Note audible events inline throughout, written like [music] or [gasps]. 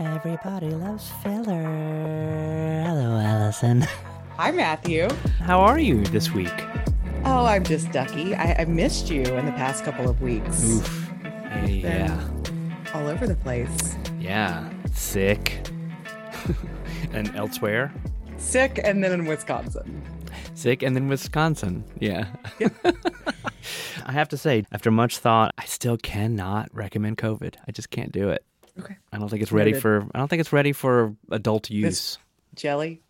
Everybody loves filler. Hello, Alison. Hi, Matthew. How are you this week? Oh, I'm just ducky. I, I missed you in the past couple of weeks. Oof. Yeah. All over the place. Yeah. Sick. [laughs] and elsewhere. Sick, and then in Wisconsin. Sick, and then Wisconsin. Yeah. [laughs] I have to say, after much thought, I still cannot recommend COVID. I just can't do it. Okay. I don't think it's ready Noted. for. I don't think it's ready for adult use. Jelly.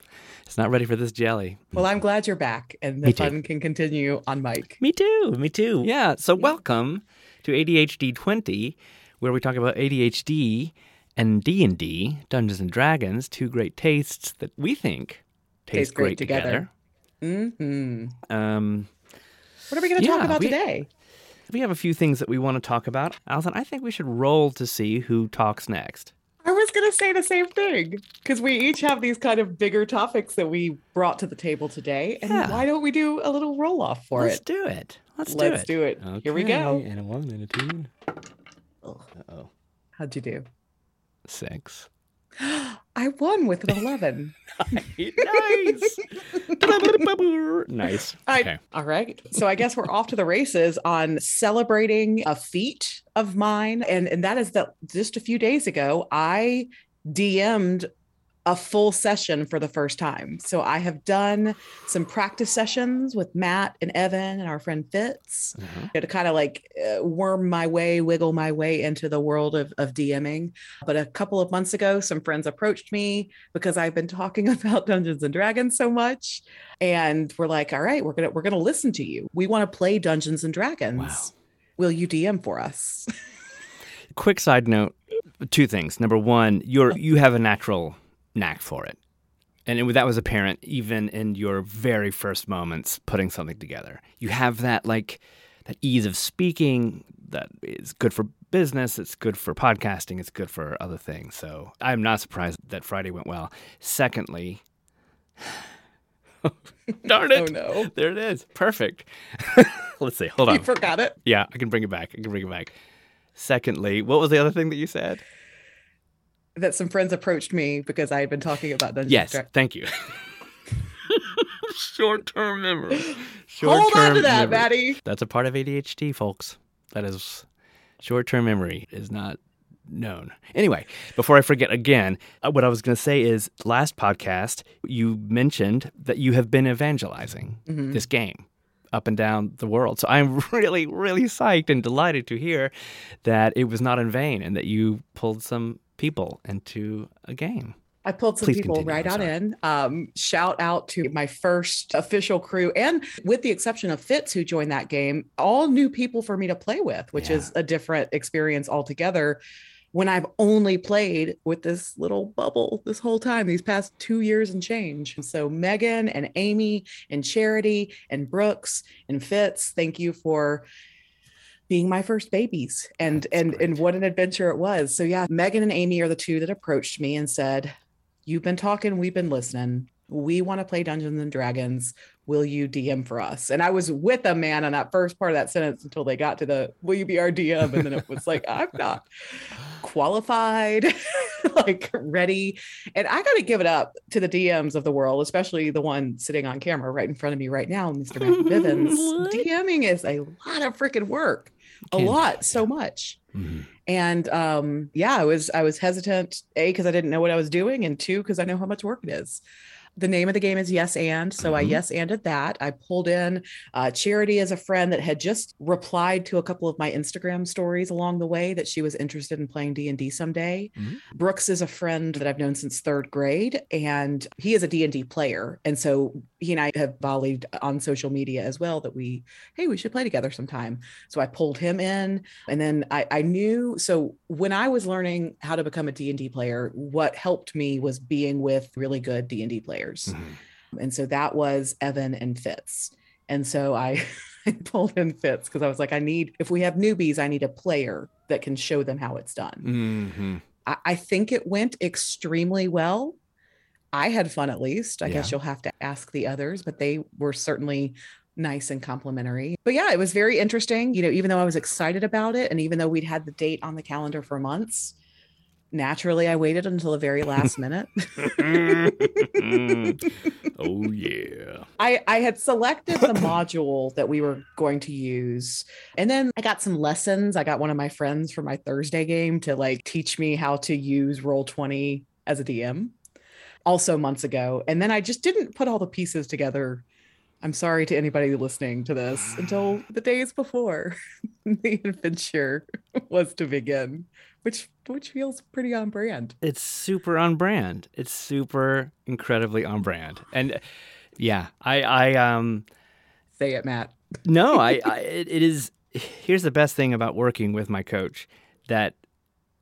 It's not ready for this jelly. Well, I'm glad you're back, and the Me fun can continue on mic. Me too. Me too. Yeah. So welcome to ADHD 20, where we talk about ADHD and D&D, Dungeons and Dragons, two great tastes that we think taste, Taste great great, together. hmm Um, What are we going to Yeah, talk about we- today? We have a few things that we want to talk about. Alison, I think we should roll to see who talks next. I was going to say the same thing because we each have these kind of bigger topics that we brought to the table today. And Yeah. why don't we do a little roll off for it? Let's it? do it. Let's, do it. Let's do it. do it. Here we go. And a one and a two. Ugh. Uh-oh. How'd you do? Six. [gasps] [gasps] [gasps] I won with an 11. nice. [laughs] nice. I- Okay. All right. So I guess we're off to the races on celebrating a feat of mine. And, and that is that just a few days ago, I DM'd a full session for the first time. So I have done some practice sessions with Matt and Evan and our friend Fitz Uh-huh. to kind of like uh, worm my way, wiggle my way into the world of, of DMing. But a couple of months ago, some friends approached me because I've been talking [laughs] about Dungeons and Dragons so much. And we're like, all right, we're gonna we're gonna listen to you. We want to play Dungeons and Dragons. Wow. Will you DM for us? [laughs] quick side note two things number one you're you have a natural knack for it and it, that was apparent even in your very first moments putting something together you have that like that ease of speaking that is good for business it's good for podcasting it's good for other things so i'm not surprised that friday went well secondly [sighs] darn oh it no. there it is perfect [laughs] let's see hold You on forgot it. yeah, I can bring it back. I can bring it back. Secondly, what was the other thing that you said? That some friends approached me because I had been talking about Dungeons Yes, and Dragons. thank you. [laughs] Short term memory. Hold on to that, memory. Maddie. That's a part of ADHD, folks. That is short term memory is not known. Anyway, before I forget again, uh, what I was going to say is last podcast, you mentioned that you have been evangelizing Mhm. this game up and down the world. So I'm [laughs] really, really psyched and delighted to hear that it was not in vain and that you pulled some people into a game. I pulled some Please people continue, right on in. Um, shout out to my first official crew, and with the exception of Fitz, who joined that game, all new people for me to play with, which Yeah. is a different experience altogether. When I've only played with this little bubble this whole time, these past two years and change. So, Megan and Amy and Charity and Brooks and Fitz, thank you for being my first babies and That's and and what an adventure it was. So yeah megan and amy are the two that approached me and said you've been talking we've been listening. We want to play dungeons and dragons. Will you dm for us? And i was with a man on that first part of that sentence until they got to the will you be our dm and then it was like i'm not [laughs] qualified [laughs] like ready. And i got to give it up to the dms of the world especially the one sitting on camera right in front of me right now mr matthew bivens. [laughs] Dming is a lot of freaking work a lot so much Mhm. and um yeah i was i was hesitant a because i didn't know what i was doing and two because i know how much work it is the name of the game is yes and so i Mhm. yes anded that i pulled in uh, charity as a friend that had just replied to a couple of my instagram stories along the way that she was interested in playing d&d someday Mhm. brooks is a friend that i've known since third grade and he is a d&d player and so he and i have volleyed on social media as well that we hey we should play together sometime so i pulled him in and then I, I knew so when i was learning how to become a d&d player what helped me was being with really good d&d players Mhm. and so that was evan and fitz and so i [laughs] pulled in fitz because i was like i need if we have newbies i need a player that can show them how it's done Mhm. I, I think it went extremely well. I had fun at least. I guess you'll have to ask the others, but they were certainly nice and complimentary. But yeah, it was very interesting. You know, even though I was excited about it, and even though we'd had the date on the calendar for months, naturally I waited until the very last minute. Mm-hmm. [laughs] Mm-hmm. oh yeah. I, I had selected the module that we were going to use. And then I got some lessons. I got one of my friends for my Thursday game to like teach me how to use Roll20 as a DM also months ago. And then I just didn't put all the pieces together. I'm sorry to anybody listening to this until the days before [laughs] the adventure [laughs] was to begin, which which feels pretty on brand. It's super on brand. It's super incredibly on brand. And yeah, I I um say it, Matt. [laughs] no, I, I it, it is here's the best thing about working with my coach that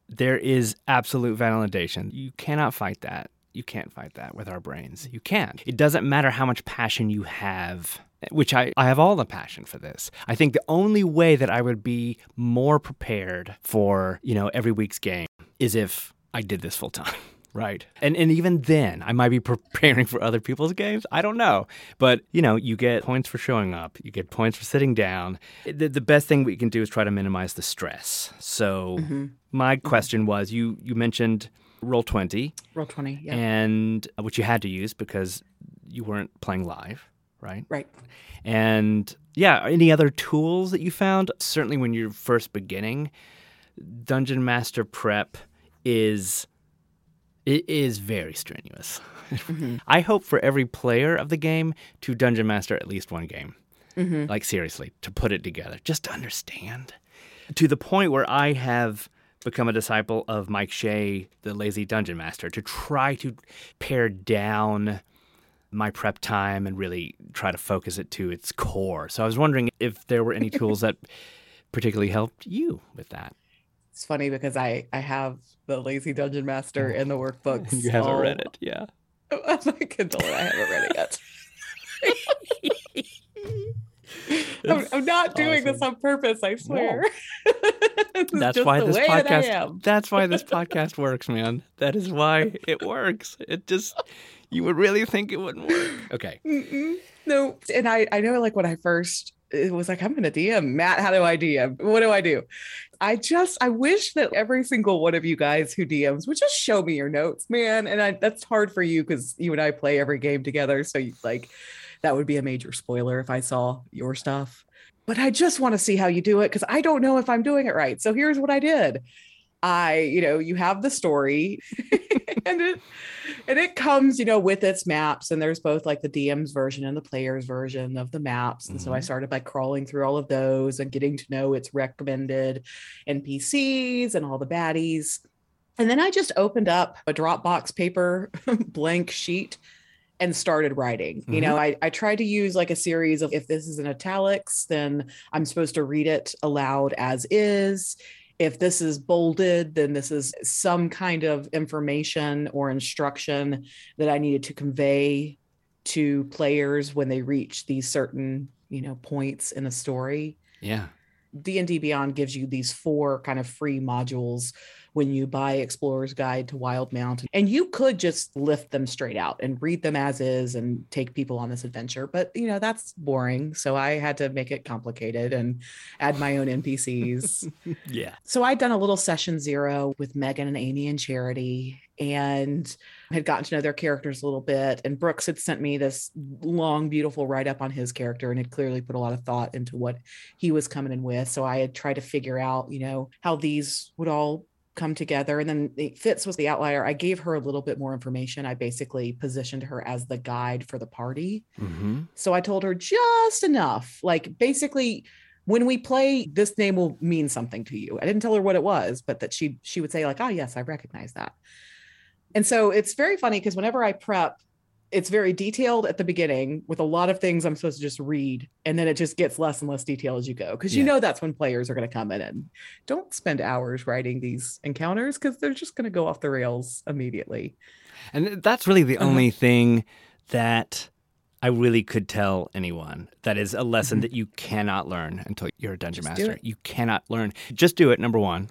there is absolute validation. You cannot fight that. You can't fight that with our brains. You can't. It doesn't matter how much passion you have, which I, I have all the passion for this. I think the only way that I would be more prepared for, you know, every week's game is if I did this full time. [laughs] Right. And and even then, I might be [laughs] preparing for other people's games. I don't know. But, you know, you get points for showing up, you get points for sitting down. The, the best thing we can do is try to minimize the stress. So, mm-hmm. my question was you you mentioned roll 20 roll 20 yeah. And uh, which you had to use because you weren't playing live right? Right. And yeah any other tools that you found? Certainly when you're first beginning dungeon master prep is it is very strenuous. Mm-hmm. [laughs] i hope for every player of the game to dungeon master at least one game. Mm-hmm. like seriously to put it together just to understand. To the point where i have become a disciple of Mike Shea, the lazy dungeon master, to try to pare down my prep time and really try to focus it to its core. So I was wondering if there were any tools that [laughs] particularly helped you with that. It's funny because I I have the lazy dungeon master in the workbooks. [laughs] You haven't all... read it, yeah. [laughs] On oh my Kindle, I haven't read it yet. I'm, I'm, not doing awesome. this on purpose. I swear. [laughs] that's why this podcast. That's [laughs] why this podcast works, man. That is why it works. It just you would really think it wouldn't work. Okay. Mm-mm. No, and I I know like when I first it was like I'm gonna DM Matt. How do I DM? What do I do? I just I wish that every single one of you guys who DMs would just show me your notes, man. And I, that's hard for you because you and I play every game together. So you like that would be a major spoiler if I saw your stuff. But I just want to see how you do it because I don't know if I'm doing it right. So here's what I did. I, you know, you have the story [laughs] and it and it comes, you know, with its maps. And there's both like the DM's version and the player's version of the maps. And mm-hmm. so I mm-hmm. started by crawling through all of those and getting to know its recommended NPCs and all the baddies. And then I just opened up a Dropbox paper [laughs] blank sheet and started writing. Mm-hmm. You know, mm-hmm. I, I tried to use like a series of if this is in italics, then I'm supposed to read it aloud as is. If this is bolded, then this is some kind of information or instruction that I needed to convey to players when they reach these certain, you know, points in a story. Yeah. D&D Beyond gives you these four kind of free modules when you buy Explorer's Guide to Wildemount. And you could just lift them straight out and read them as is and take people on this adventure. But, you know, that's boring. So I had to make it complicated and add my own NPCs. [laughs] yeah. So I'd done a little session zero with Megan and Amy and Charity and had gotten to know their characters a little bit. And Brooks had sent me this long, beautiful write up on his character and had clearly put a lot of thought into what he was coming in with. So I had tried to figure out, you know, how these would all come together. And then Fitz was the outlier. I gave her a little bit more information. I basically positioned her as the guide for the party. Mm-hmm. So I told her just enough. Like basically, when we play, this name will mean something to you. I didn't tell her what it was, but that she she would say like, "Oh yes, I recognize that." And so it's very funny because whenever I prep, it's very detailed at the beginning with a lot of things I'm supposed to just read, and then it just gets less and less detailed as you go because you know that's when players are going to come in and don't spend hours writing these encounters because they're just going to go off the rails immediately. And that's really the uh-huh. only thing that I really could tell anyone that is a lesson mm-hmm. that you cannot learn until you're a dungeon just master. You cannot learn. Just do it. Number one.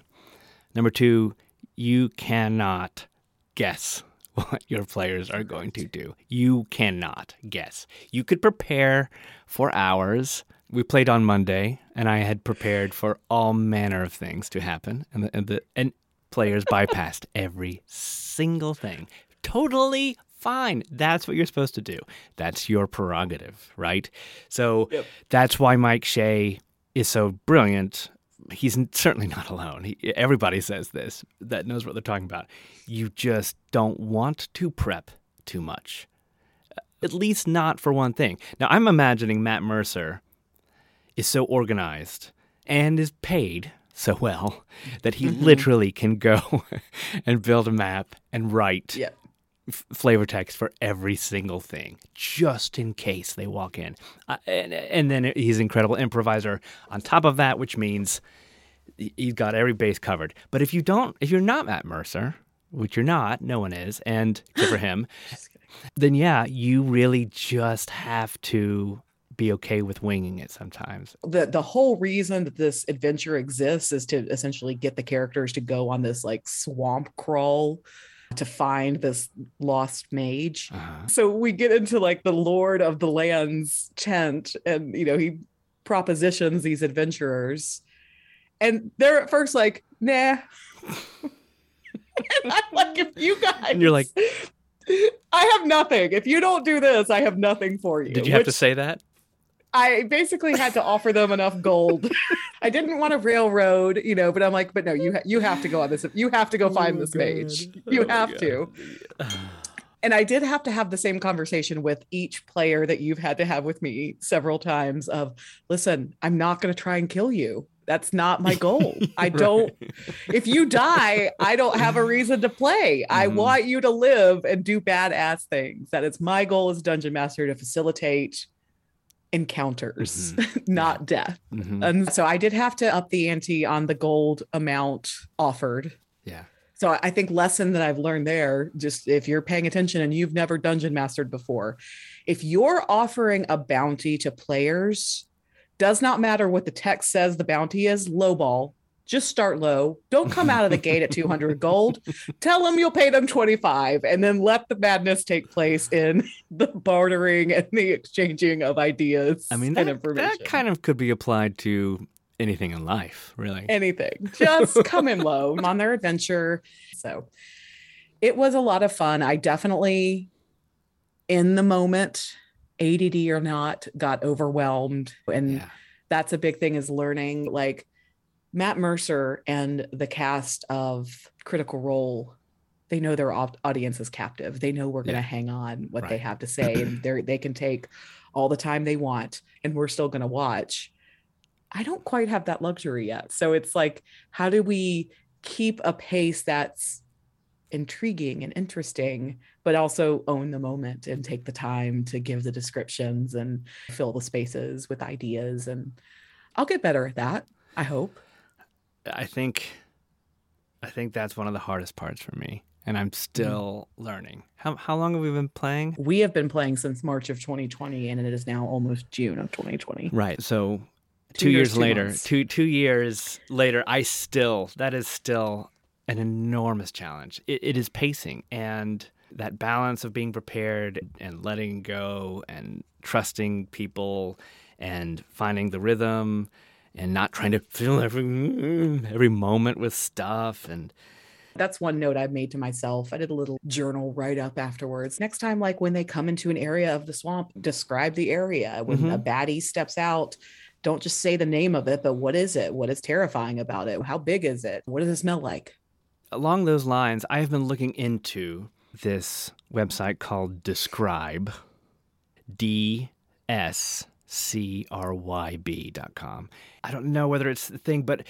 Number two, you cannot guess what your players are going to do. You cannot guess. You could prepare for hours. We played on Monday, and I had prepared for all manner of things to happen, and the, and, the, and players [laughs] bypassed every single thing. Totally fine. That's what you're supposed to do. That's your prerogative, right? So Yep. that's why Mike Shea is so brilliant. He's certainly not [laughs] alone. He, everybody says this that knows what they're talking about. You just don't want to prep too much, at least not for one thing. Now, I'm imagining Matt Mercer is so organized and is paid so well [laughs] that he mm-hmm. literally can go [laughs] and build a map and write Yeah. F- flavor text for every single thing, just in case they walk in. Uh, and, and then he's an incredible improviser on top of that, which means he- he's got every base covered. But if you don't, if you're not Matt Mercer, which you're not, no one is, and except for him, [laughs] then yeah, you really just have to be okay with winging it sometimes. the the whole reason that this adventure exists is to essentially get the characters to go on this like swamp crawl to find this lost mage. Uh-huh. So we get into like the Lord of the Land's tent, and you know he propositions these adventurers, and they're at first like, nah. and [laughs] I'm like, if you guys, And you're like- [laughs] I have nothing. If you don't do this, I have nothing for you. Did you have to say that? I basically had to offer them enough gold. [laughs] I didn't want a railroad, you know, but I'm like, but no, you ha- you have to go on this. You have to go find this mage. You have to. And I did have to have the same conversation with each player that you've had to have with me several times of, listen, I'm not going to try and kill you. That's not my [laughs] goal. I don't if you die, I don't have a reason to play. I Mhm. want you to live and do badass things. That is my goal as dungeon master to facilitate encounters, [laughs] not death. Mhm. And so I did have to up the ante on the gold amount offered. Yeah. So I- I think lesson that I've learned there, just if you're paying attention and you've never dungeon mastered before, if you're offering a bounty to players, does not matter what the text says the bounty is, low ball. Just start low. Don't come out of the gate at 200 gold. [laughs] Tell them you'll pay them 25 and then let the madness take place in the bartering and the exchanging of ideas I mean, and that, information. that kind of could be applied to anything in life, really. anything. Just come in low [laughs] on their adventure. So it was a lot of fun. I definitely, in the moment, ADD or not, got overwhelmed. And yeah. that's a big thing is learning like Matt Mercer and the cast of Critical Role. They know their audience is captive. They know we're going to hang on what they have to say, and [clears throat] they they can take all the time they want, and we're still going to watch. I don't quite have that luxury yet. So it's like, how do we keep a pace that's intriguing and interesting, but also own the moment and take the time to give the descriptions and fill the spaces with ideas? And I'll get better at that. I hope. I think I think that's one of the hardest parts for me. And I'm still learning. How how long have we been playing? We have been playing since March of 2020, and it is now almost June of 2020. Right. So Two two, years, years, two later, months. two two years later, I still that is still an enormous challenge. It, it is pacing and that balance of being prepared and letting go and trusting people and finding the rhythm and not trying to fill every every moment with stuff and That's one note I've made to myself. I did a little journal write up afterwards. Next time, like when they come into an area of the swamp, describe the area. When a mm-hmm. baddie steps out, don't just say the name of it, but what is it? What is terrifying about it? How big is it? What does it smell like? along those lines, I have been looking into this website called Descryb, D S C R Y B dot com. I don't know whether it's the thing, but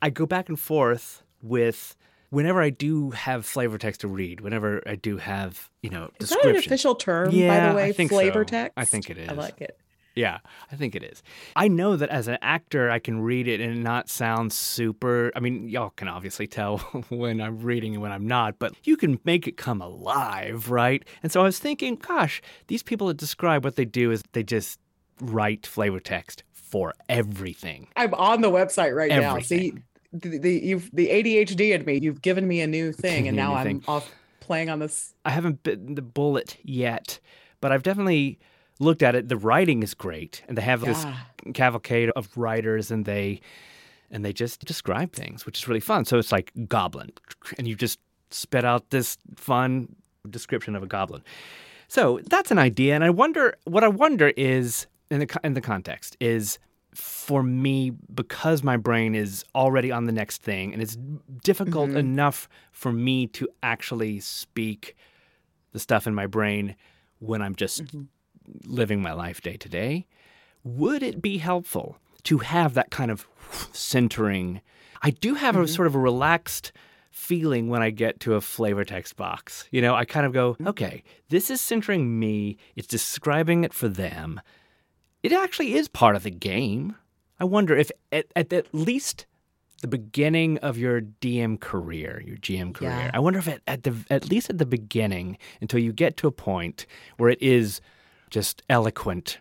I go back and forth with whenever I do have flavor text to read, whenever I do have, you know, Is that an official term, by Yeah, the I way? think Flavor so. text? I think it is. I like it. Yeah, I think it is. I know that as an actor, I can read it and not sound super. I mean, y'all can obviously tell [laughs] when I'm reading and when I'm not, but you can make it come alive, right? And so I was thinking, gosh, these people that describe what they do is they just write flavor text for everything. I'm on the website right now. See, the, the you've the ADHD in me. You've given me a new thing, and now I'm off playing on this. I haven't bitten the bullet yet, but I've definitely looked at it. The writing is great, and they have this cavalcade of writers and they and they just describe things, which is really fun. So it's like goblin, and you just spit out this fun description of a goblin. So that's an idea, and I wonder what I wonder is in the in the context is for me because my brain is already on the next thing, and it's difficult Mhm. enough for me to actually speak the stuff in my brain when I'm just Mhm. living my life day to day. Would it be helpful to have that kind of centering? I do have a Mhm. sort of a relaxed feeling when I get to a flavor text box. You know, I kind of go, Mm-hmm. okay, this is centering me, it's describing it for them. It actually is part of the game. I wonder if at, at, at least the beginning of your DM career, your GM career, Yeah. I wonder if it, at the at least at the beginning, until you get to a point where it is just eloquent,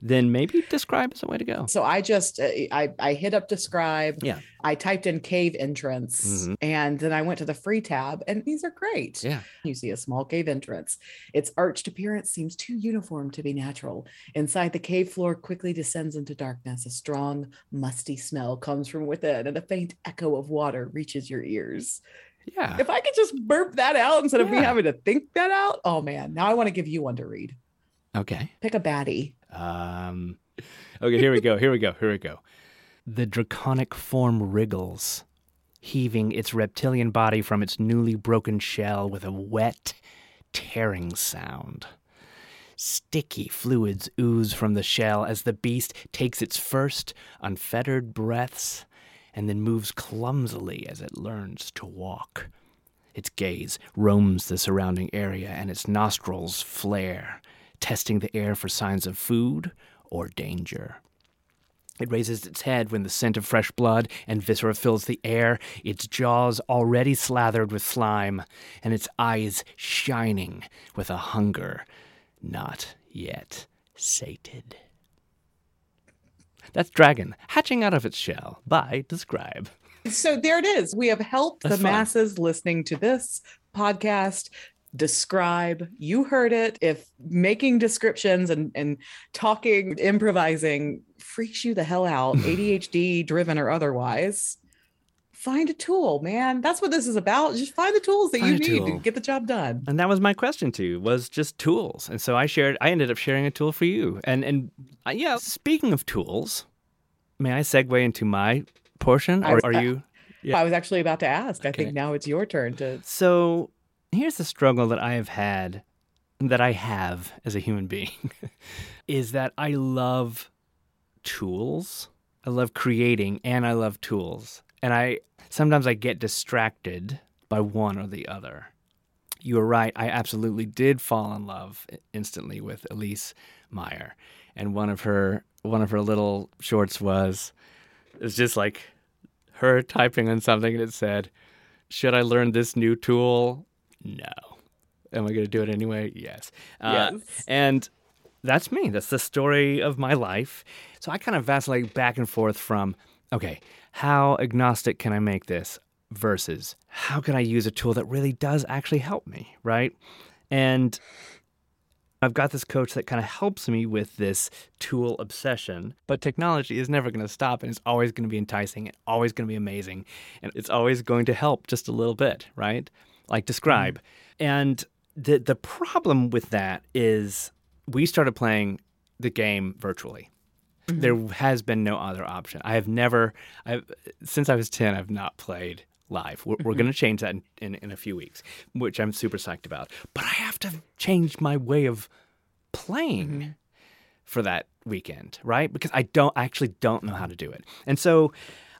then maybe Descryb is the way to go. So I just uh, I I hit up Descryb. Yeah. I typed in cave entrance Mhm. and then I went to the free tab and these are great. Yeah. You see a small cave entrance. Its arched appearance seems too uniform to be natural. Inside the cave floor quickly descends into darkness. A strong, musty smell comes from within and a faint echo of water reaches your ears. Yeah. If I could just burp that out instead of me having to think that out, oh man, now I want to give you one to read. Okay. Pick a baddie. Um, okay, here we go. Here we go. Here we go. The draconic form wriggles, heaving its reptilian body from its newly broken shell with a wet, tearing sound. Sticky fluids ooze from the shell as the beast takes its first unfettered breaths and then moves clumsily as it learns to walk. Its gaze roams the surrounding area and its nostrils flare, testing the air for signs of food or danger. It raises its head when the scent of fresh blood and viscera fills the air, its jaws already slathered with slime, and its eyes shining with a hunger not yet sated. That's Dragon, hatching out of its shell by Descryb. So there it is. We have helped That's the fun. masses listening to this podcast describe. You heard it. If making descriptions and, and talking, improvising freaks you the hell out, [laughs] ADHD driven or otherwise, find a tool, man. That's what this is about. Just find the tools that Find you need to get the job done. And that was my question to you was just tools. And so I shared I ended up sharing a tool for you. And and uh, yeah, speaking of tools, may I segue into my portion or was- are you Yeah. I was actually about to ask. I Okay. think now it's your turn to So here's the struggle that I have had, that I have as a human being, [laughs] is that I love tools. I love creating and I love tools. And I sometimes I get distracted by one or the other. You are right. I absolutely did fall in love instantly with Elyse Myers. And one of her one of her little shorts was it was just like her typing on something and it said, should I learn this new tool? No. Am I going to do it anyway? Yes. Uh, yes. And that's me. That's the story of my life. So I kind of vacillate back and forth from, okay, how agnostic can I make this versus how can I use a tool that really does actually help me, right? And I've got this coach that kind of helps me with this tool obsession, but technology is never going to stop and it's always going to be enticing and always going to be amazing and it's always going to help just a little bit, right? Like Descryb. Mm-hmm. And the the problem with that is we started playing the game virtually. Mm-hmm. There has been no other option. I have never I've since I was 10 I've not played live. We're, we're mm-hmm. going to change that in, in, in a few weeks, which I'm super psyched about. But I have to change my way of playing for that weekend, right? Because I don't I actually don't know how to do it. And so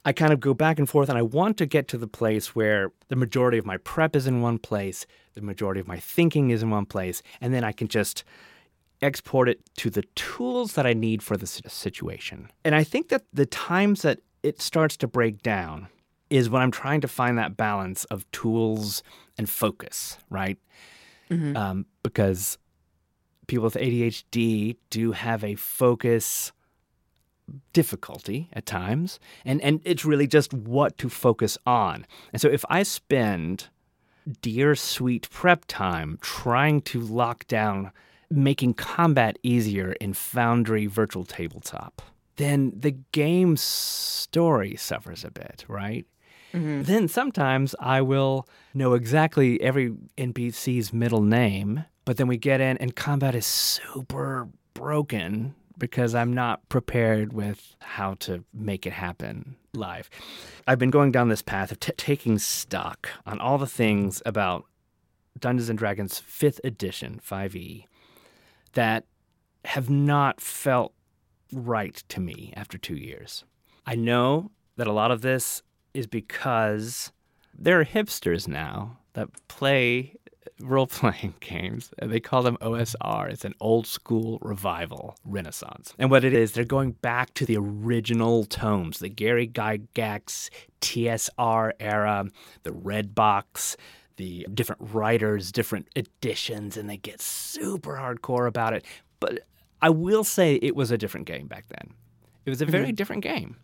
I kind of go back and forth and I want to get to the place where the majority of my prep is in one place, the majority of my thinking is in one place, and then I can just export it to the tools that I need for the situation. And I think that the times that it starts to break down is when I'm trying to find that balance of tools and focus, right? Mhm. Um, because people with ADHD do have a focus difficulty at times, and and it's really just what to focus on. And so if I spend dear sweet prep time trying to lock down making combat easier in Foundry Virtual Tabletop, then the game story suffers a bit, right? Mhm. Then sometimes I will know exactly every NPC's middle name, but then we get in and combat is super broken because I'm not prepared with how to make it happen live. I've been going down this path of t- taking stock on all the things about Dungeons and Dragons 5th edition 5e that have not felt right to me after 2 years. I know that a lot of this is because there are hipsters now that play role playing [laughs] games. They call them OSR. It's an old school revival renaissance. And what it is, they're going back to the original tomes, the Gary Gygax TSR era, the Red Box, the different writers, different editions, and they get super hardcore about it. But I will say it was a different game back then. It was a very mm-hmm. different game.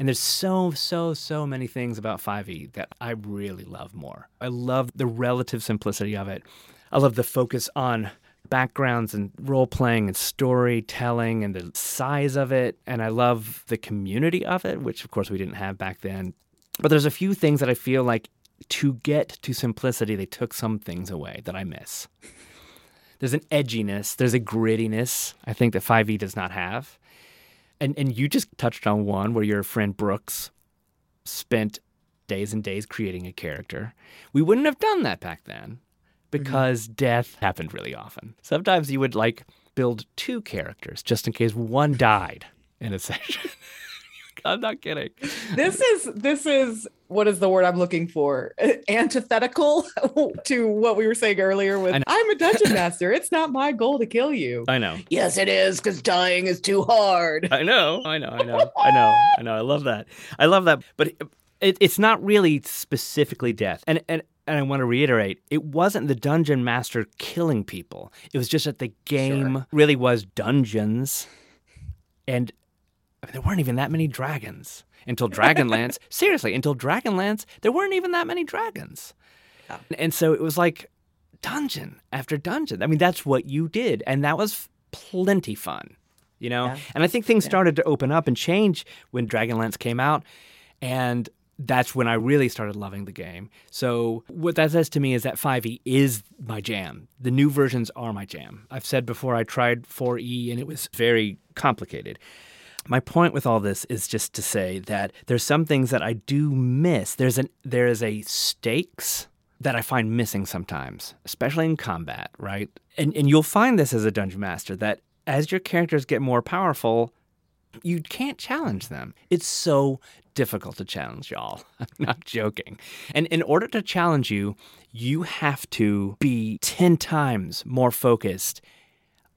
And there's so, so, so many things about 5e that I really love more. I love the relative simplicity of it. I love the focus on backgrounds and role playing and storytelling and the size of it. And I love the community of it, which of course we didn't have back then. But there's a few things that I feel like to get to simplicity, they took some things away that I miss. There's an edginess, there's a grittiness I think that 5e does not have and and you just touched on one where your friend Brooks spent days and days creating a character. We wouldn't have done that back then because death happened really often. Sometimes you would like build two characters just in case one died in a [laughs] session. I'm not kidding. This is this is what is the word I'm looking for? Antithetical [laughs] to what we were saying earlier with. I'm a dungeon [laughs] master. It's not my goal to kill you. I know. Yes, it is, because dying is too hard. I know. I know. I know. I know. I know. I love that. I love that. But it, it's not really specifically death. And and and I want to reiterate, it wasn't the dungeon master killing people. It was just that the game Sure. really was dungeons, and I mean, there weren't even that many dragons until Dragonlance. [laughs] seriously, until Dragonlance, there weren't even that many dragons. Yeah. And so it was like dungeon after dungeon. I mean, that's what you did, and that was plenty fun, you know. Yeah. And I think things Yeah. started to open up and change when Dragonlance came out, and that's when I really started loving the game. So what that says to me is that 5e is my jam. The new versions are my jam. I've said before I tried 4e and it was very complicated. My point with all this is just to say that there's some things that I do miss. There's an there is a stakes that I find missing sometimes, especially in combat, right? And and you'll find this as a dungeon master that as your characters get more powerful, you can't challenge them. It's so difficult to challenge y'all. [laughs] I'm not joking. And in order to challenge you, you have to be 10 times more focused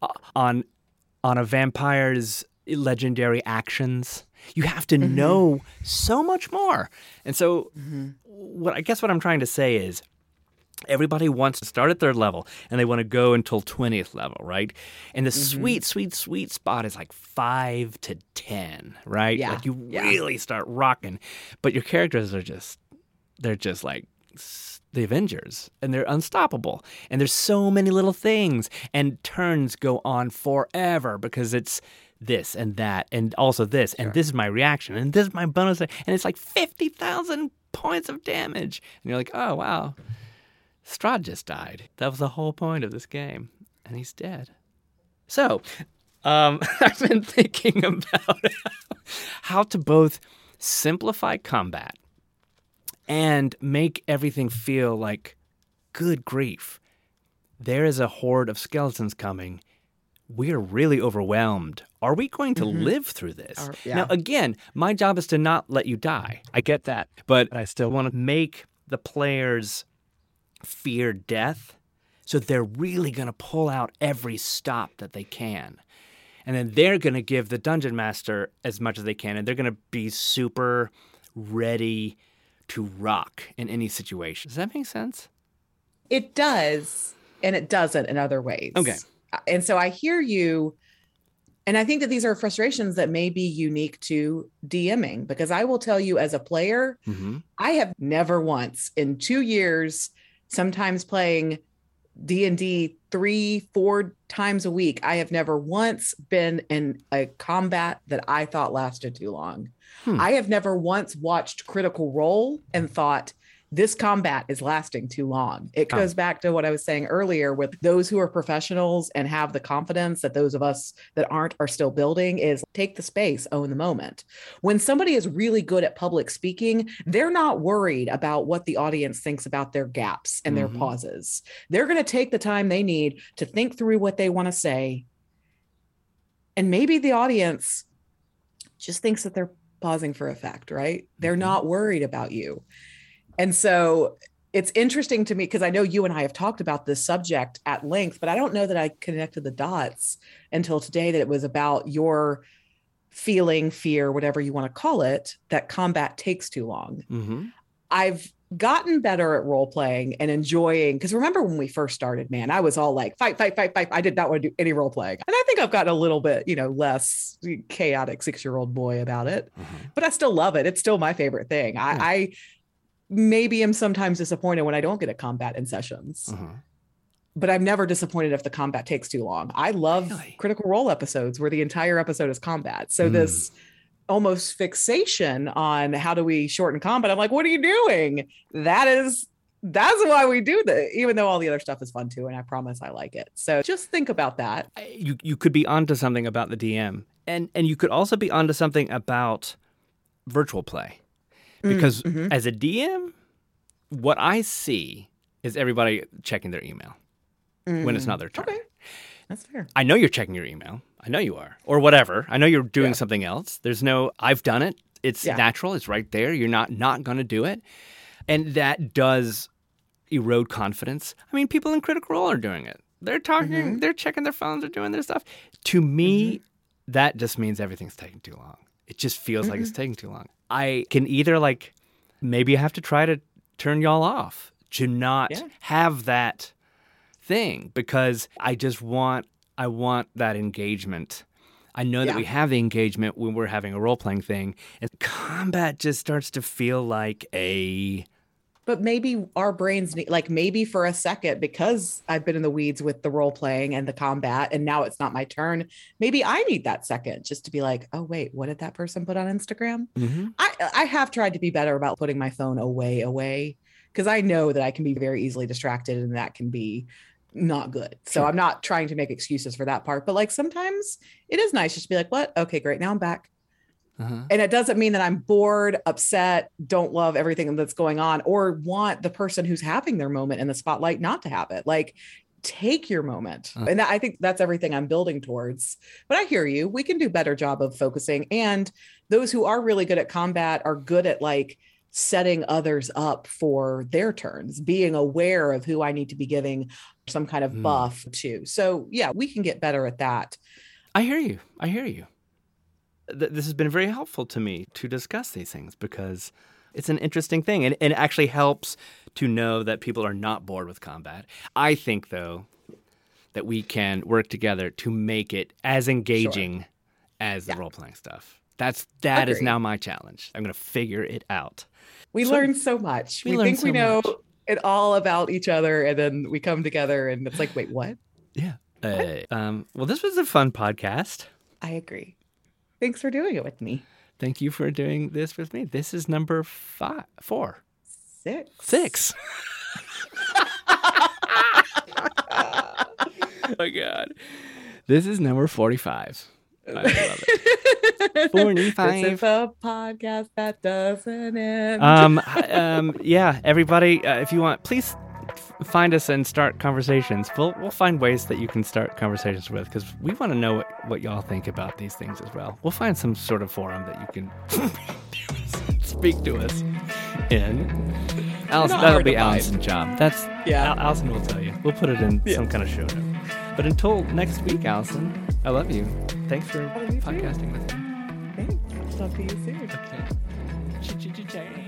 uh, on on a vampire's legendary actions. You have to mm-hmm. know so much more. And so mm-hmm. what I guess what I'm trying to say is everybody wants to start at third level and they want to go until 20th level, right? And the mm-hmm. sweet, sweet, sweet spot is like five to 10, right? Yeah, Like you yeah. really start rocking. But your characters are just, they're just like the Avengers and they're unstoppable. And there's so many little things and turns go on forever because it's this and that and also this and this is my reaction and this is my bonus and it's like 50,000 points of damage. And you're like, oh, wow. Strahd just died. That was the whole point of this game, and he's dead. So, um, [laughs] I've been thinking about [laughs] how to both simplify combat and make everything feel like good grief. There is a horde of skeletons coming. We're really overwhelmed. Are we going to mm-hmm. live through this? Or- yeah. Now, again, my job is to not let you die. I get that. But I still want to make the players fear death. So they're really going to pull out every stop that they can. And then they're going to give the dungeon master as much as they can. And they're going to be super ready to rock in any situation. Does that make sense? It does, and it doesn't in other ways. Okay. And so I hear you. And I think that these are frustrations that may be unique to DMing because I will tell you as a player, Mm-hmm. I have never once in two years, sometimes playing D&D 3 4 times a week. I have never once been in a combat that I thought lasted too long. Hmm. I have never once watched Critical Role and thought this combat is lasting too long. It Oh. goes back to what I was saying earlier with those who are professionals and have the confidence that those of us that aren't are still building is take the space, own the moment. When somebody is really good at public speaking, they're not worried about what the audience thinks about their gaps and their Mhm. pauses. They're going to take the time they need to think through what they want to say. And maybe the audience just thinks that they're pausing for effect, right? They're Mhm. not worried about you. And so it's interesting to me because I know you and I have talked about this subject at length, but I don't know that I connected the dots until today that it was about your feeling, fear, whatever you want to call it, that combat takes too long. Mm-hmm. I've gotten better at role playing and enjoying because remember when we first started, man, I was all like fight, fight, fight, fight. I did not want to do any role playing. And I think I've gotten a little bit, you know, less chaotic six year old boy about it Mm-hmm. but I still love it. It's still my favorite thing. I, I maybe I'm sometimes disappointed when I don't get a combat in sessions, Uh-huh. but I'm never disappointed if the combat takes too long. I love Really? critical role episodes where the entire episode is combat. So Mm. this almost fixation on how do we shorten combat? I'm like, what are you doing? That is that's why we do that, even though all the other stuff is fun too. And I promise I like it. So just think about that. You you could be onto something about the DM, and and you could also be onto something about virtual play, because mhm. as a DM, what I see is everybody checking their email when it's Mm. not their turn. Okay. That's fair. I know you're checking your email. I know you are, or whatever. I know you're doing Yeah. something else. There's no, I've done it. It's Yeah. natural. It's right there. You're not not going to do it, and that does erode confidence. I mean, people in Critical Role are doing it. They're talking. Mhm. They're checking their phones. They're doing their stuff. To me, Mm-hmm. that just means everything's taking too long. It just feels like it's taking too long. I can either like maybe I have to try to turn y'all off to not Yeah. have that thing because I just want I want that engagement. I know that we have the engagement when we're having a role playing thing, and combat just starts to feel like a but maybe our brains need like maybe for a second because i've been in the weeds with the role playing and the combat and now it's not my turn maybe i need that second just to be like oh wait what did that person put on instagram? Mm-hmm. I i have tried to be better about putting my phone away away because i know that i can be very easily distracted and that can be not good. So Sure. i'm not trying to make excuses for that part but like sometimes it is nice just to be like what? Okay great now i'm back uh-huh. and it doesn't mean that I'm bored, upset, don't love everything that's going on, or want the person who's having their moment in the spotlight not to have it. Like, take your moment. Uh. And that, I think that's everything I'm building towards. But I hear you. We can do a better job of focusing. And those who are really good at combat are good at like setting others up for their turns, being aware of who I need to be giving some kind of Hmm. buff to. So, yeah, we can get better at that. I hear you. I hear you. Th- this has been very helpful to me to discuss these things because it's an interesting thing and, and it actually helps to know that people are not bored with combat. I think, though, that we can work together to make it as engaging as the Yeah. role playing stuff. That's that is Agreed. now my challenge. I'm going to figure it out. We So- learn so much. We We, think we know much. it all about each other, and then we come together, and it's like, wait, what? Yeah. Uh, um, well, this was a fun podcast. I agree. Thanks for doing it with me. Thank you for doing this with me. This is number five, four, Six. six. [laughs] [laughs] oh my god. This is number 45. I love it. [laughs] 45. This is a podcast that doesn't end. Um, um, yeah, everybody, uh, if you want, please find us and start conversations. We'll we'll find ways that you can start conversations with because we want to know what, what y'all think about these things as well. We'll find some sort of forum that you can [laughs] speak to us in. Alison, that'll be. Alison's job. That's Yeah. Al- Alison will tell you. We'll put it in Yeah. some kind of show note. But until next week, Alison, I love you. Thanks for you too. podcasting with me. Thanks. Talk to you soon. Okay.